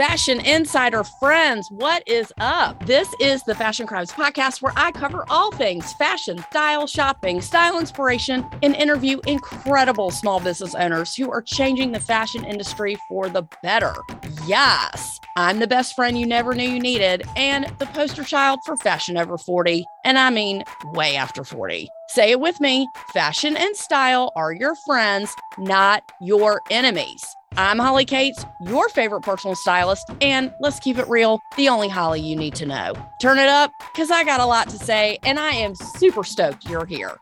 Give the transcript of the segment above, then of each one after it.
Fashion Insider friends, what is up? This is the Fashion Crimes podcast where I cover all things fashion, style, shopping, style inspiration, and interview incredible small business owners who are changing the fashion industry for the better. Yes, I'm the best friend you never knew you needed and the poster child for fashion over 40. And I mean, way after 40. Say it with me fashion and style are your friends, not your enemies. I'm Holly Katz, your favorite personal stylist, and let's keep it real, the only Holly you need to know. Turn it up, because I got a lot to say, and I am super stoked you're here.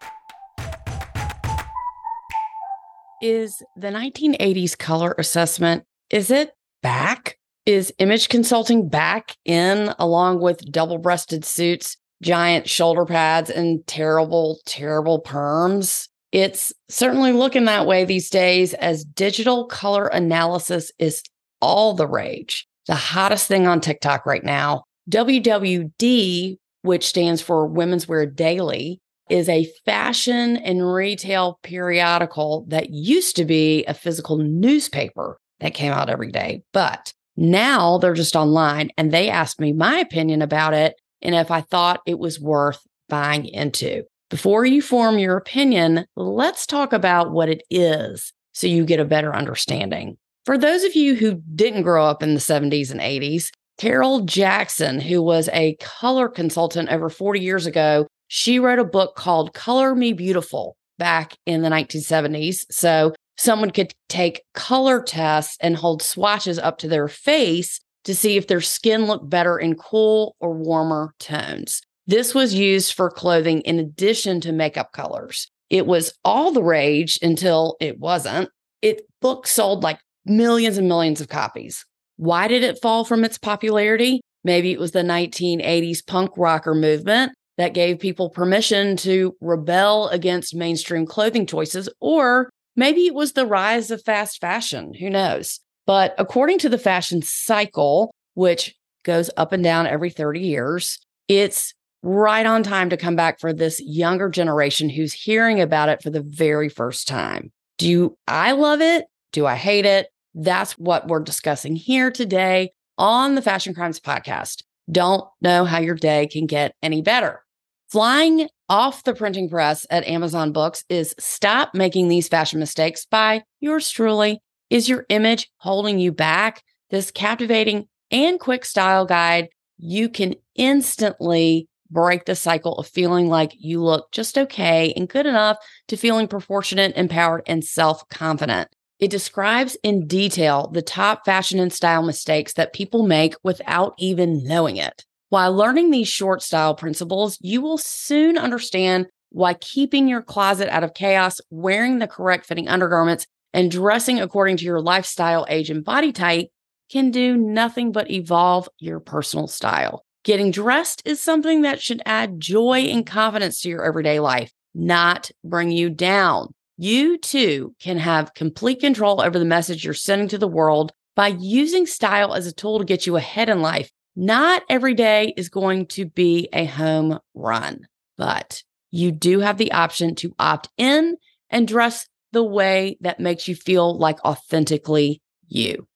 Is the 1980s color assessment, is it back? Is image consulting back in along with double-breasted suits, giant shoulder pads, and terrible, terrible perms? It's certainly looking that way these days as digital color analysis is all the rage. The hottest thing on TikTok right now. WWD, which stands for Women's Wear Daily, is a fashion and retail periodical that used to be a physical newspaper that came out every day. But now they're just online and they asked me my opinion about it and if I thought it was worth buying into. Before you form your opinion, let's talk about what it is so you get a better understanding. For those of you who didn't grow up in the 70s and 80s, Carole Jackson, who was a color consultant over 40 years ago, she wrote a book called Color Me Beautiful back in the 1970s. So someone could take color tests and hold swatches up to their face to see if their skin looked better in cool or warmer tones. This was used for clothing in addition to makeup colors. It was all the rage until it wasn't. It book sold like millions and millions of copies. Why did it fall from its popularity? Maybe it was the 1980s punk rocker movement that gave people permission to rebel against mainstream clothing choices, or maybe it was the rise of fast fashion. Who knows? But according to the fashion cycle, which goes up and down every 30 years, it's right on time to come back for this younger generation who's hearing about it for the very first time. Do I love it? Do I hate it? That's what we're discussing here today on the Fashion Crimes podcast. Don't know how your day can get any better. Flying off the printing press at Amazon Books is Stop Making These Fashion Mistakes by yours truly. Is your image holding you back? This captivating and quick style guide, you can instantly break the cycle of feeling like you look just okay and good enough to feeling proportionate, empowered, and self confident. It describes in detail the top fashion and style mistakes that people make without even knowing it. While learning these short style principles, you will soon understand why keeping your closet out of chaos, wearing the correct fitting undergarments, and dressing according to your lifestyle, age, and body type can do nothing but evolve your personal style. Getting dressed is something that should add joy and confidence to your everyday life, not bring you down. You too can have complete control over the message you're sending to the world by using style as a tool to get you ahead in life. Not every day is going to be a home run, but you do have the option to opt in and dress the way that makes you feel like authentically you.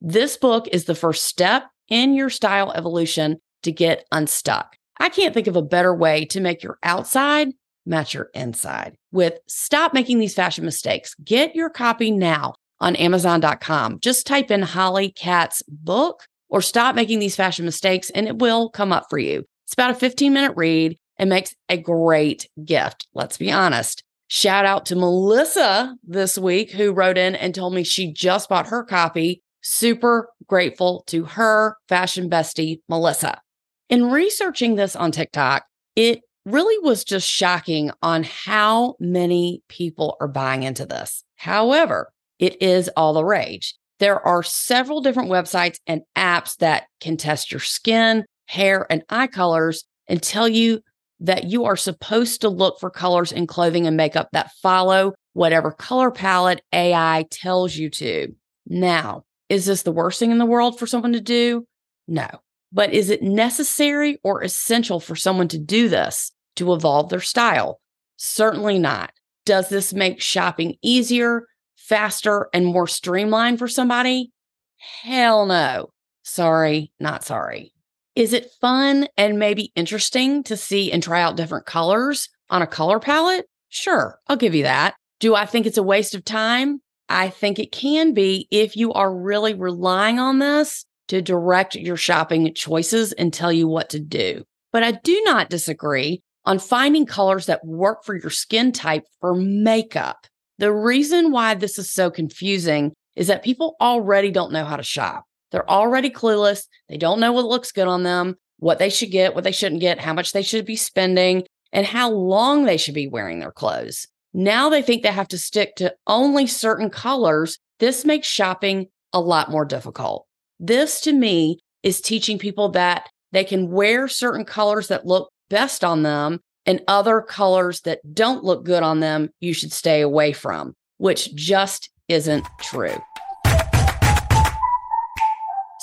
This book is the first step in your style evolution to get unstuck. I can't think of a better way to make your outside match your inside with Stop Making These Fashion Mistakes. Get your copy now on Amazon.com. Just type in Holly Katz book or Stop Making These Fashion Mistakes and it will come up for you. It's about a 15 minute read and makes a great gift. Let's be honest. Shout out to Melissa this week who wrote in and told me she just bought her copy. Super grateful to her fashion bestie, Melissa. In researching this on TikTok, it really was just shocking on how many people are buying into this. However, it is all the rage. There are several different websites and apps that can test your skin, hair, and eye colors and tell you that you are supposed to look for colors in clothing and makeup that follow whatever color palette AI tells you to. Now, is this the worst thing in the world for someone to do? No. But is it necessary or essential for someone to do this to evolve their style? Certainly not. Does this make shopping easier, faster, and more streamlined for somebody? Hell no. Sorry, not sorry. Is it fun and maybe interesting to see and try out different colors on a color palette? Sure, I'll give you that. Do I think it's a waste of time? I think it can be if you are really relying on this to direct your shopping choices and tell you what to do. But I do not disagree on finding colors that work for your skin type for makeup. The reason why this is so confusing is that people already don't know how to shop. They're already clueless. They don't know what looks good on them, what they should get, what they shouldn't get, how much they should be spending, and how long they should be wearing their clothes. Now they think they have to stick to only certain colors. This makes shopping a lot more difficult. This to me is teaching people that they can wear certain colors that look best on them and other colors that don't look good on them, you should stay away from, which just isn't true.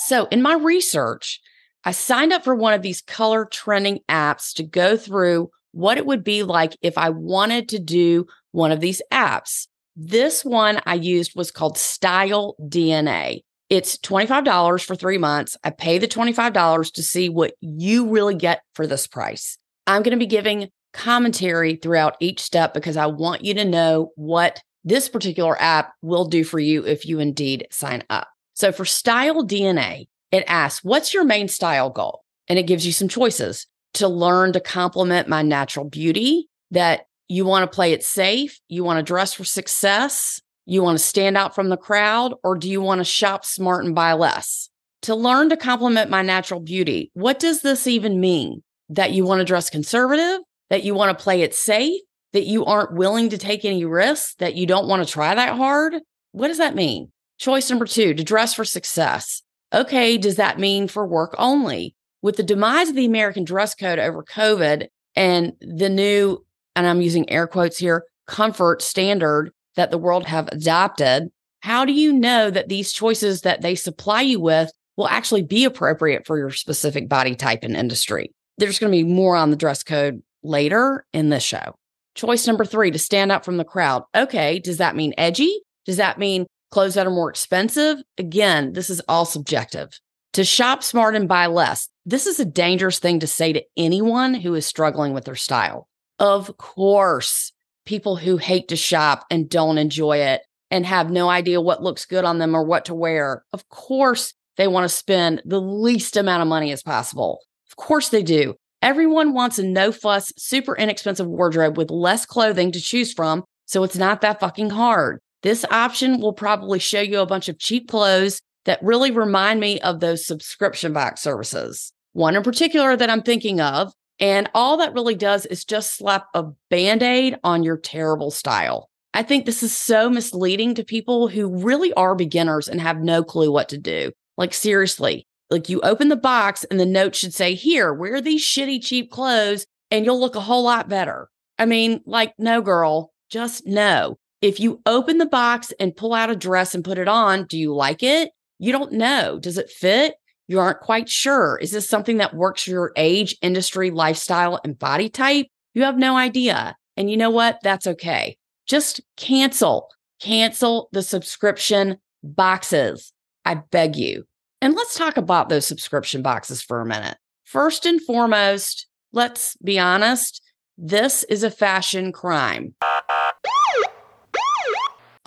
So, in my research, I signed up for one of these color trending apps to go through what it would be like if I wanted to do one of these apps. This one I used was called Style DNA. It's $25 for three months. I pay the $25 to see what you really get for this price. I'm going to be giving commentary throughout each step because I want you to know what this particular app will do for you if you indeed sign up. So for Style DNA, it asks, What's your main style goal? And it gives you some choices to learn to complement my natural beauty, that you want to play it safe, you want to dress for success, you want to stand out from the crowd, or do you want to shop smart and buy less? To learn to complement my natural beauty, what does this even mean? That you want to dress conservative, that you want to play it safe, that you aren't willing to take any risks, that you don't want to try that hard? What does that mean? Choice number two, to dress for success. Okay, does that mean for work only? With the demise of the American dress code over COVID and the new, and I'm using air quotes here, comfort standard that the world have adopted, how do you know that these choices that they supply you with will actually be appropriate for your specific body type and industry? There's going to be more on the dress code later in this show. Choice number three to stand out from the crowd. Okay, does that mean edgy? Does that mean clothes that are more expensive? Again, this is all subjective. To shop smart and buy less. This is a dangerous thing to say to anyone who is struggling with their style. Of course, people who hate to shop and don't enjoy it and have no idea what looks good on them or what to wear, of course, they want to spend the least amount of money as possible. Of course, they do. Everyone wants a no fuss, super inexpensive wardrobe with less clothing to choose from, so it's not that fucking hard. This option will probably show you a bunch of cheap clothes that really remind me of those subscription box services. One in particular that I'm thinking of. And all that really does is just slap a band aid on your terrible style. I think this is so misleading to people who really are beginners and have no clue what to do. Like, seriously, like you open the box and the note should say, Here, wear these shitty, cheap clothes and you'll look a whole lot better. I mean, like, no, girl, just no. If you open the box and pull out a dress and put it on, do you like it? You don't know. Does it fit? You aren't quite sure. Is this something that works for your age, industry, lifestyle, and body type? You have no idea. And you know what? That's okay. Just cancel, cancel the subscription boxes. I beg you. And let's talk about those subscription boxes for a minute. First and foremost, let's be honest, this is a fashion crime.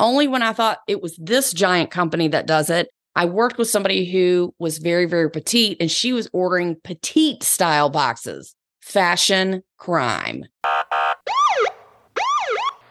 Only when I thought it was this giant company that does it, I worked with somebody who was very, very petite and she was ordering petite style boxes. Fashion crime.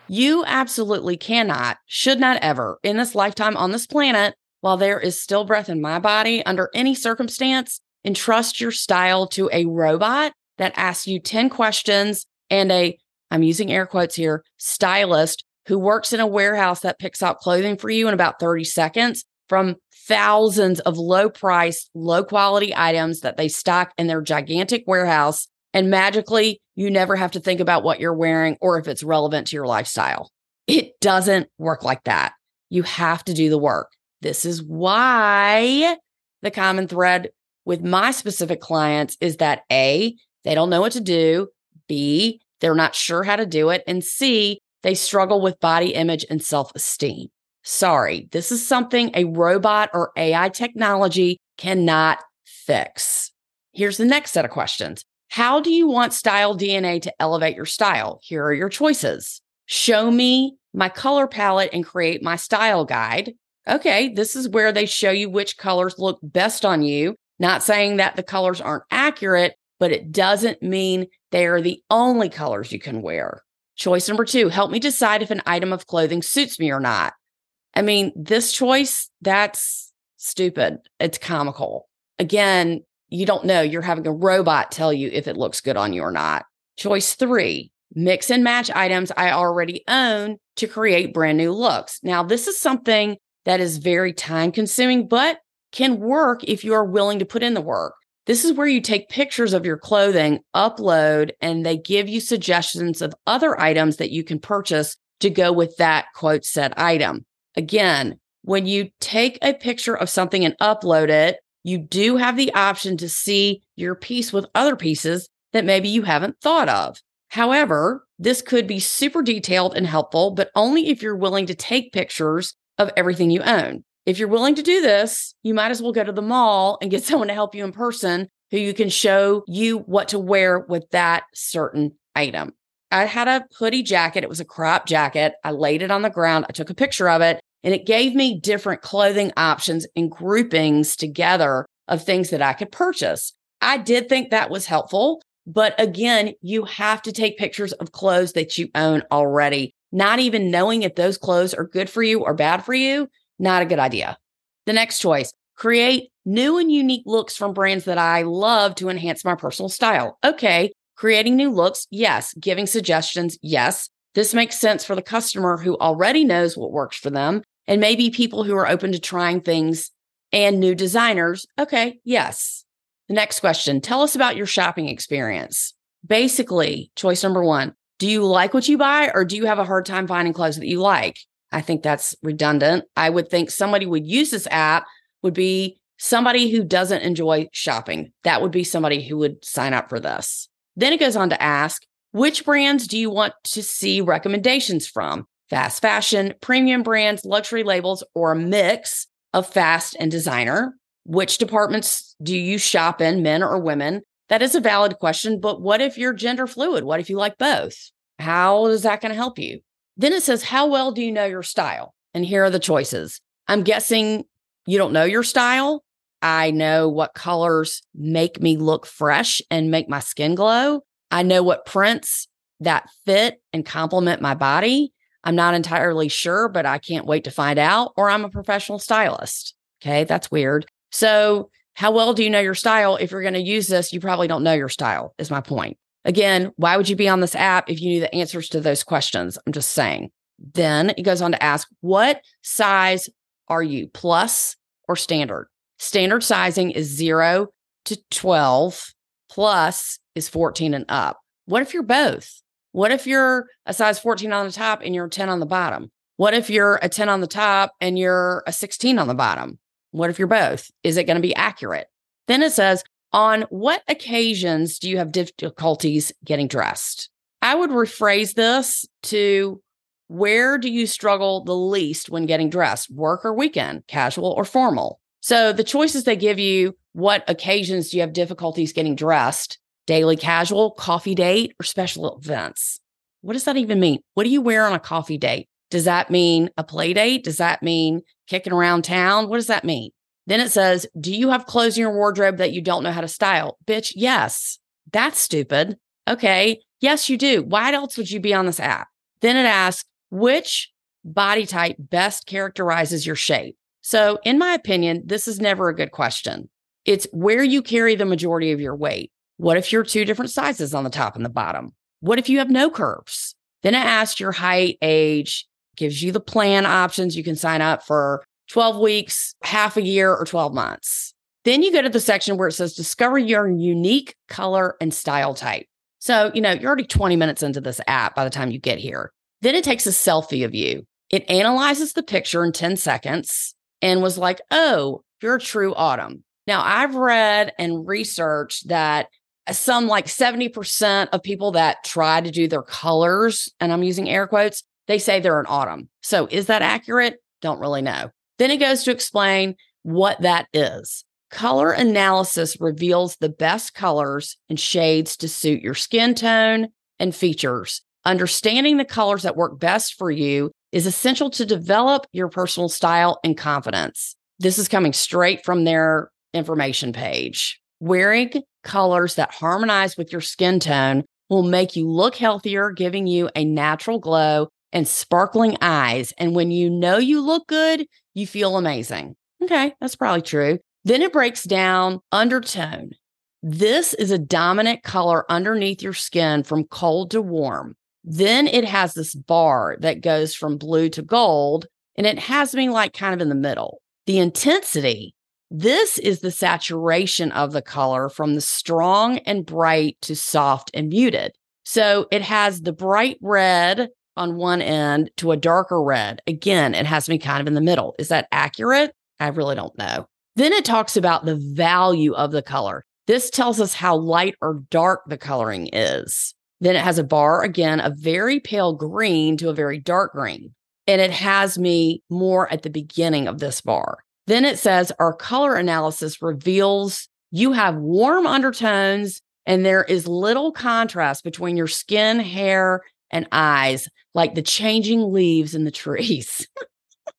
You absolutely cannot, should not ever, in this lifetime on this planet, while there is still breath in my body, under any circumstance, entrust your style to a robot that asks you 10 questions and a, I'm using air quotes here, stylist who works in a warehouse that picks out clothing for you in about 30 seconds from thousands of low price, low quality items that they stock in their gigantic warehouse. And magically, you never have to think about what you're wearing or if it's relevant to your lifestyle. It doesn't work like that. You have to do the work. This is why the common thread with my specific clients is that A, they don't know what to do. B, they're not sure how to do it. And C, they struggle with body image and self esteem. Sorry, this is something a robot or AI technology cannot fix. Here's the next set of questions. How do you want style DNA to elevate your style? Here are your choices. Show me my color palette and create my style guide. Okay, this is where they show you which colors look best on you. Not saying that the colors aren't accurate, but it doesn't mean they are the only colors you can wear. Choice number two, help me decide if an item of clothing suits me or not. I mean, this choice, that's stupid. It's comical. Again, you don't know. You're having a robot tell you if it looks good on you or not. Choice three, mix and match items I already own to create brand new looks. Now, this is something that is very time consuming, but can work if you are willing to put in the work. This is where you take pictures of your clothing, upload, and they give you suggestions of other items that you can purchase to go with that quote said item. Again, when you take a picture of something and upload it, you do have the option to see your piece with other pieces that maybe you haven't thought of. However, this could be super detailed and helpful, but only if you're willing to take pictures of everything you own. If you're willing to do this, you might as well go to the mall and get someone to help you in person who you can show you what to wear with that certain item. I had a hoodie jacket. It was a crop jacket. I laid it on the ground. I took a picture of it and it gave me different clothing options and groupings together of things that I could purchase. I did think that was helpful. But again, you have to take pictures of clothes that you own already. Not even knowing if those clothes are good for you or bad for you, not a good idea. The next choice create new and unique looks from brands that I love to enhance my personal style. Okay, creating new looks, yes. Giving suggestions, yes. This makes sense for the customer who already knows what works for them and maybe people who are open to trying things and new designers. Okay, yes. The next question tell us about your shopping experience. Basically, choice number one do you like what you buy or do you have a hard time finding clothes that you like? I think that's redundant. I would think somebody would use this app would be somebody who doesn't enjoy shopping. That would be somebody who would sign up for this. Then it goes on to ask, which brands do you want to see recommendations from? Fast fashion, premium brands, luxury labels, or a mix of fast and designer? Which departments do you shop in, men or women? That is a valid question, but what if you're gender fluid? What if you like both? How is that going to help you? Then it says, How well do you know your style? And here are the choices. I'm guessing you don't know your style. I know what colors make me look fresh and make my skin glow. I know what prints that fit and complement my body. I'm not entirely sure, but I can't wait to find out. Or I'm a professional stylist. Okay, that's weird. So, how well do you know your style? If you're going to use this, you probably don't know your style, is my point. Again, why would you be on this app if you knew the answers to those questions? I'm just saying. Then it goes on to ask, what size are you, plus or standard? Standard sizing is zero to 12, plus is 14 and up. What if you're both? What if you're a size 14 on the top and you're 10 on the bottom? What if you're a 10 on the top and you're a 16 on the bottom? What if you're both? Is it going to be accurate? Then it says, on what occasions do you have difficulties getting dressed? I would rephrase this to where do you struggle the least when getting dressed, work or weekend, casual or formal? So the choices they give you, what occasions do you have difficulties getting dressed? Daily casual, coffee date, or special events? What does that even mean? What do you wear on a coffee date? Does that mean a play date? Does that mean kicking around town? What does that mean? Then it says, Do you have clothes in your wardrobe that you don't know how to style? Bitch, yes. That's stupid. Okay. Yes, you do. Why else would you be on this app? Then it asks, Which body type best characterizes your shape? So, in my opinion, this is never a good question. It's where you carry the majority of your weight. What if you're two different sizes on the top and the bottom? What if you have no curves? Then it asks your height, age, gives you the plan options. You can sign up for 12 weeks, half a year, or 12 months. Then you go to the section where it says discover your unique color and style type. So, you know, you're already 20 minutes into this app by the time you get here. Then it takes a selfie of you. It analyzes the picture in 10 seconds and was like, oh, you're a true autumn. Now, I've read and researched that some like 70% of people that try to do their colors, and I'm using air quotes, they say they're an autumn. So is that accurate? Don't really know. Then it goes to explain what that is. Color analysis reveals the best colors and shades to suit your skin tone and features. Understanding the colors that work best for you is essential to develop your personal style and confidence. This is coming straight from their information page. Wearing colors that harmonize with your skin tone will make you look healthier, giving you a natural glow and sparkling eyes. And when you know you look good, you feel amazing. Okay, that's probably true. Then it breaks down undertone. This is a dominant color underneath your skin from cold to warm. Then it has this bar that goes from blue to gold, and it has me like kind of in the middle. The intensity, this is the saturation of the color from the strong and bright to soft and muted. So it has the bright red on one end to a darker red. Again, it has me kind of in the middle. Is that accurate? I really don't know. Then it talks about the value of the color. This tells us how light or dark the coloring is. Then it has a bar, again, a very pale green to a very dark green. And it has me more at the beginning of this bar. Then it says our color analysis reveals you have warm undertones and there is little contrast between your skin, hair, and eyes, like the changing leaves in the trees.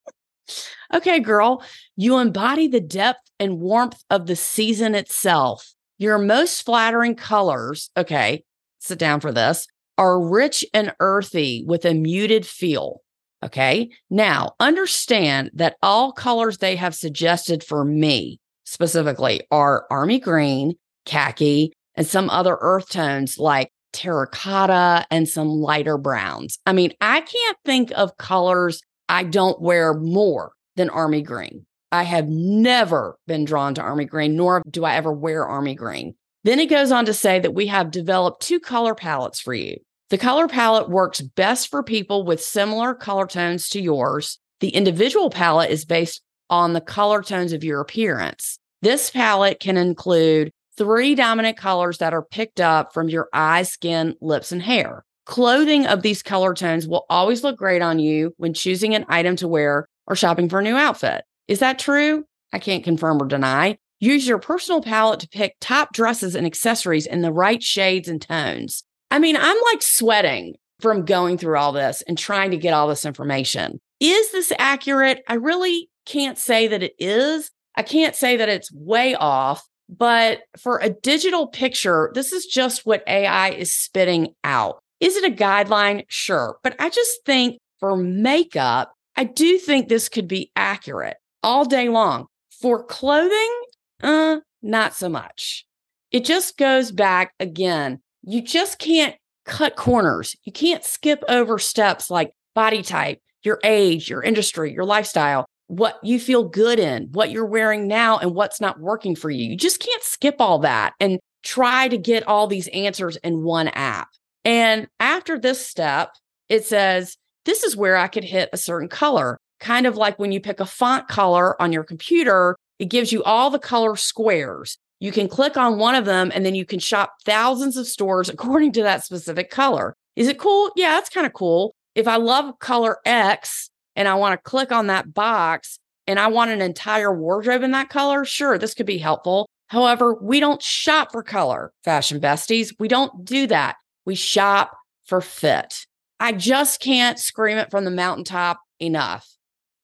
okay, girl, you embody the depth and warmth of the season itself. Your most flattering colors, okay, sit down for this, are rich and earthy with a muted feel. Okay. Now understand that all colors they have suggested for me specifically are army green, khaki, and some other earth tones like terracotta and some lighter browns. I mean, I can't think of colors I don't wear more than army green. I have never been drawn to army green, nor do I ever wear army green. Then it goes on to say that we have developed two color palettes for you. The color palette works best for people with similar color tones to yours. The individual palette is based on the color tones of your appearance. This palette can include three dominant colors that are picked up from your eyes, skin, lips, and hair. Clothing of these color tones will always look great on you when choosing an item to wear or shopping for a new outfit. Is that true? I can't confirm or deny. Use your personal palette to pick top dresses and accessories in the right shades and tones. I mean, I'm like sweating from going through all this and trying to get all this information. Is this accurate? I really can't say that it is. I can't say that it's way off, but for a digital picture, this is just what AI is spitting out. Is it a guideline? Sure. But I just think for makeup, I do think this could be accurate all day long. For clothing, uh, not so much. It just goes back again. You just can't cut corners. You can't skip over steps like body type, your age, your industry, your lifestyle, what you feel good in, what you're wearing now, and what's not working for you. You just can't skip all that and try to get all these answers in one app. And after this step, it says, this is where I could hit a certain color. Kind of like when you pick a font color on your computer, it gives you all the color squares. You can click on one of them and then you can shop thousands of stores according to that specific color. Is it cool? Yeah, that's kind of cool. If I love color X and I want to click on that box and I want an entire wardrobe in that color, sure, this could be helpful. However, we don't shop for color, fashion besties. We don't do that. We shop for fit. I just can't scream it from the mountaintop enough.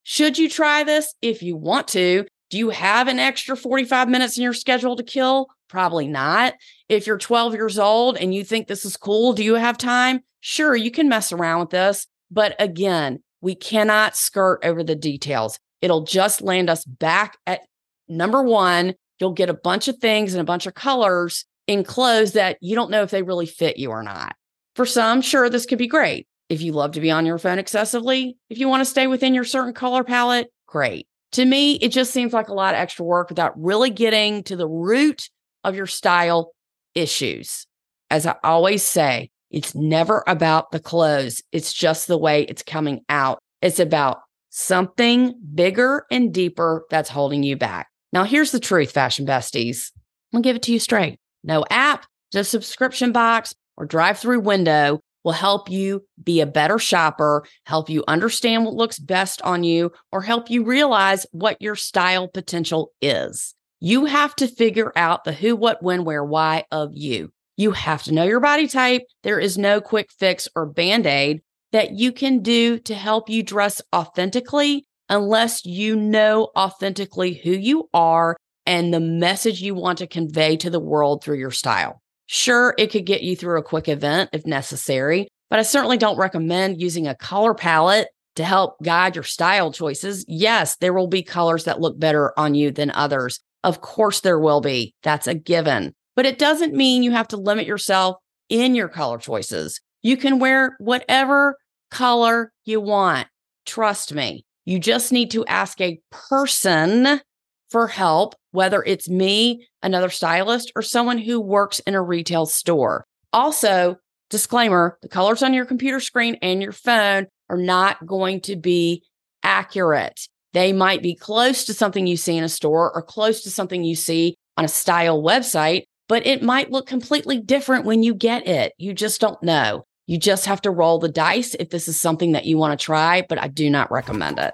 Should you try this? If you want to, do you have an extra 45 minutes in your schedule to kill? Probably not. If you're 12 years old and you think this is cool, do you have time? Sure, you can mess around with this. But again, we cannot skirt over the details. It'll just land us back at number one. You'll get a bunch of things and a bunch of colors in clothes that you don't know if they really fit you or not. For some, sure, this could be great. If you love to be on your phone excessively, if you want to stay within your certain color palette, great. To me, it just seems like a lot of extra work without really getting to the root of your style issues. As I always say, it's never about the clothes, it's just the way it's coming out. It's about something bigger and deeper that's holding you back. Now, here's the truth, fashion besties. I'm gonna give it to you straight. No app, just subscription box or drive through window will help you be a better shopper, help you understand what looks best on you, or help you realize what your style potential is. You have to figure out the who, what, when, where, why of you. You have to know your body type. There is no quick fix or band aid that you can do to help you dress authentically unless you know authentically who you are and the message you want to convey to the world through your style. Sure, it could get you through a quick event if necessary, but I certainly don't recommend using a color palette to help guide your style choices. Yes, there will be colors that look better on you than others. Of course, there will be. That's a given. But it doesn't mm. mean you have to limit yourself in your color choices. You can wear whatever color you want. Trust me. You just need to ask a person for help, whether it's me, another stylist, or someone who works in a retail store. Also, disclaimer the colors on your computer screen and your phone are not going to be accurate. They might be close to something you see in a store or close to something you see on a style website, but it might look completely different when you get it. You just don't know. You just have to roll the dice if this is something that you want to try, but I do not recommend it.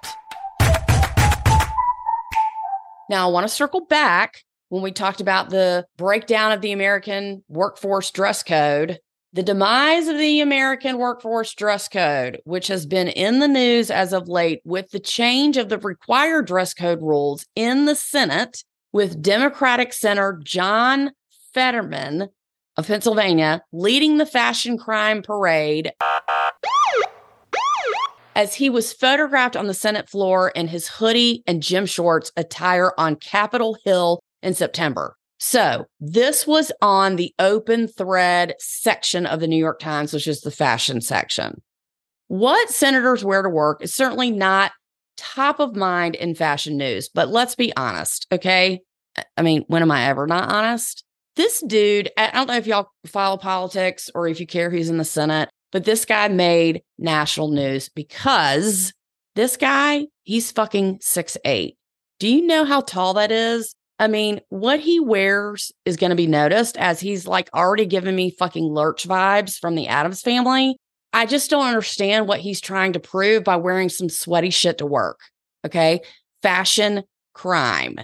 Now, I want to circle back when we talked about the breakdown of the American workforce dress code, the demise of the American workforce dress code, which has been in the news as of late with the change of the required dress code rules in the Senate, with Democratic Senator John Fetterman of Pennsylvania leading the fashion crime parade as he was photographed on the Senate floor in his hoodie and gym shorts attire on Capitol Hill in September. So, this was on the open thread section of the New York Times, which is the fashion section. What senators wear to work is certainly not top of mind in fashion news, but let's be honest, okay? I mean, when am I ever not honest? This dude, I don't know if y'all follow politics or if you care who's in the Senate, but this guy made national news because this guy, he's fucking six eight. Do you know how tall that is? I mean, what he wears is going to be noticed as he's like already giving me fucking lurch vibes from the Addams family. I just don't understand what he's trying to prove by wearing some sweaty shit to work. Okay. Fashion crime.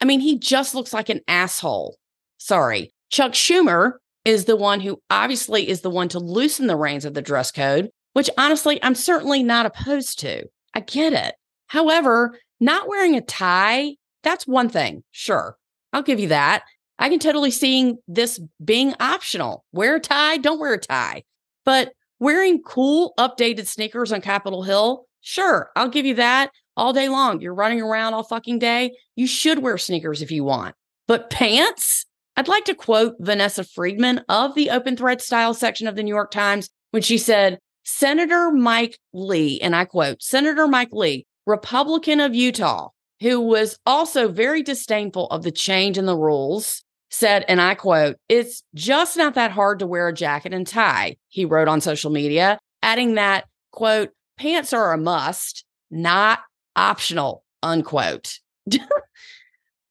I mean, he just looks like an asshole. Sorry. Chuck Schumer is the one who obviously is the one to loosen the reins of the dress code, which honestly, I'm certainly not opposed to. I get it. However, not wearing a tie, that's one thing. Sure. I'll give you that. I can totally see this being optional. Wear a tie, don't wear a tie. But wearing cool, updated sneakers on Capitol Hill, sure, I'll give you that all day long. You're running around all fucking day. You should wear sneakers if you want. But pants? I'd like to quote Vanessa Friedman of the Open Thread Style section of the New York Times when she said, Senator Mike Lee, and I quote, Senator Mike Lee, Republican of Utah, who was also very disdainful of the change in the rules, said, and I quote, It's just not that hard to wear a jacket and tie, he wrote on social media, adding that, quote, pants are a must, not optional, unquote.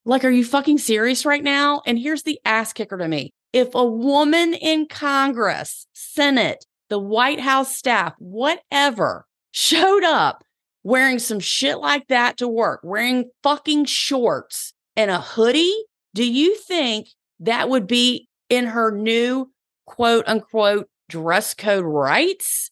like, are you fucking serious right now? And here's the ass kicker to me. If a woman in Congress, Senate, the White House staff, whatever, showed up wearing some shit like that to work, wearing fucking shorts and a hoodie, do you think that would be in her new quote unquote dress code rights?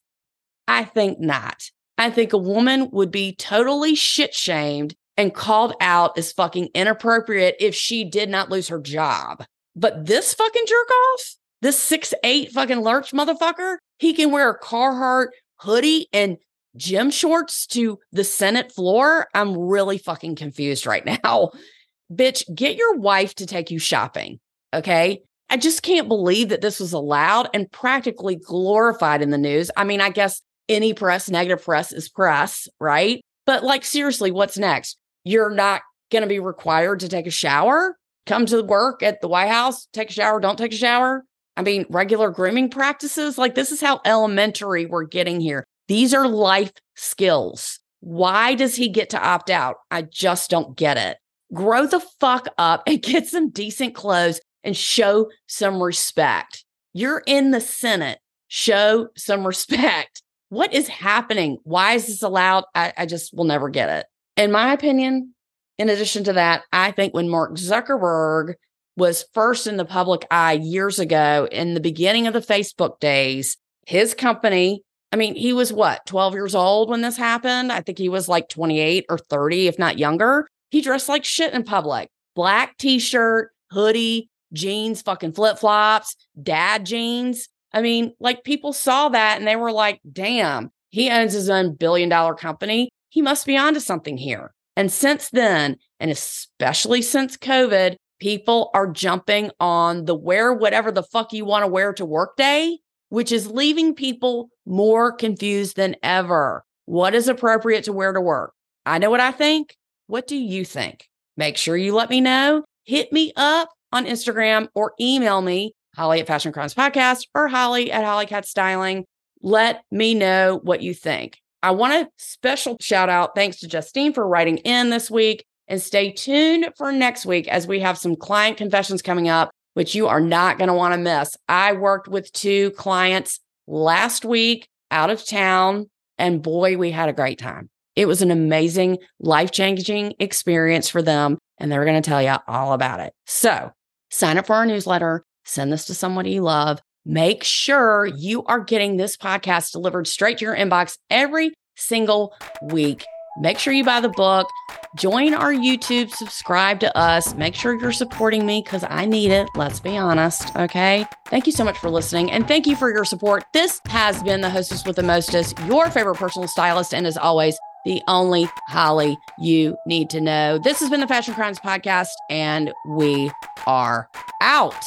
I think not. I think a woman would be totally shit shamed and called out as fucking inappropriate if she did not lose her job. But this fucking jerk off, this six eight fucking lurch motherfucker, he can wear a Carhartt hoodie and gym shorts to the Senate floor. I'm really fucking confused right now. Bitch, get your wife to take you shopping. Okay. I just can't believe that this was allowed and practically glorified in the news. I mean, I guess any press, negative press is press, right? But like, seriously, what's next? You're not going to be required to take a shower, come to work at the White House, take a shower, don't take a shower. I mean, regular grooming practices. Like, this is how elementary we're getting here. These are life skills. Why does he get to opt out? I just don't get it. Grow the fuck up and get some decent clothes and show some respect. You're in the Senate. Show some respect what is happening? Why is this allowed? I, I just will never get it. In my opinion, in addition to that, I think when Mark Zuckerberg was first in the public eye years ago in the beginning of the Facebook days, his company, I mean, he was what, 12 years old when this happened? I think he was like 28 or 30, if not younger. He dressed like shit in public black t shirt, hoodie, jeans, fucking flip flops, dad jeans. I mean, like people saw that and they were like, damn, he owns his own billion dollar company. He must be onto something here. And since then, and especially since COVID, people are jumping on the wear whatever the fuck you want to wear to work day, which is leaving people more confused than ever. What is appropriate to wear to work? I know what I think. What do you think? Make sure you let me know. Hit me up on Instagram or email me, Holly at Fashion Crimes Podcast or Holly at Holly Katz Styling. Let me know what you think. I want a special shout out. Thanks to Justine for writing in this week. And stay tuned for next week as we have some client confessions coming up, which you are not going to want to miss. I worked with two clients last week out of town, and boy, we had a great time. It was an amazing, life changing experience for them, and they're going to tell you all about it. So sign up for our newsletter, send this to somebody you love. Make sure you are getting this podcast delivered straight to your inbox every single week. Make sure you buy the book, join our YouTube, subscribe to us. Make sure you're supporting me because I need it. Let's be honest. Okay. Thank you so much for listening and thank you for your support. This has been the hostess with the mostest, your favorite personal stylist. And as always, the only Holly you need to know. This has been the Fashion Crimes Podcast, and we are out.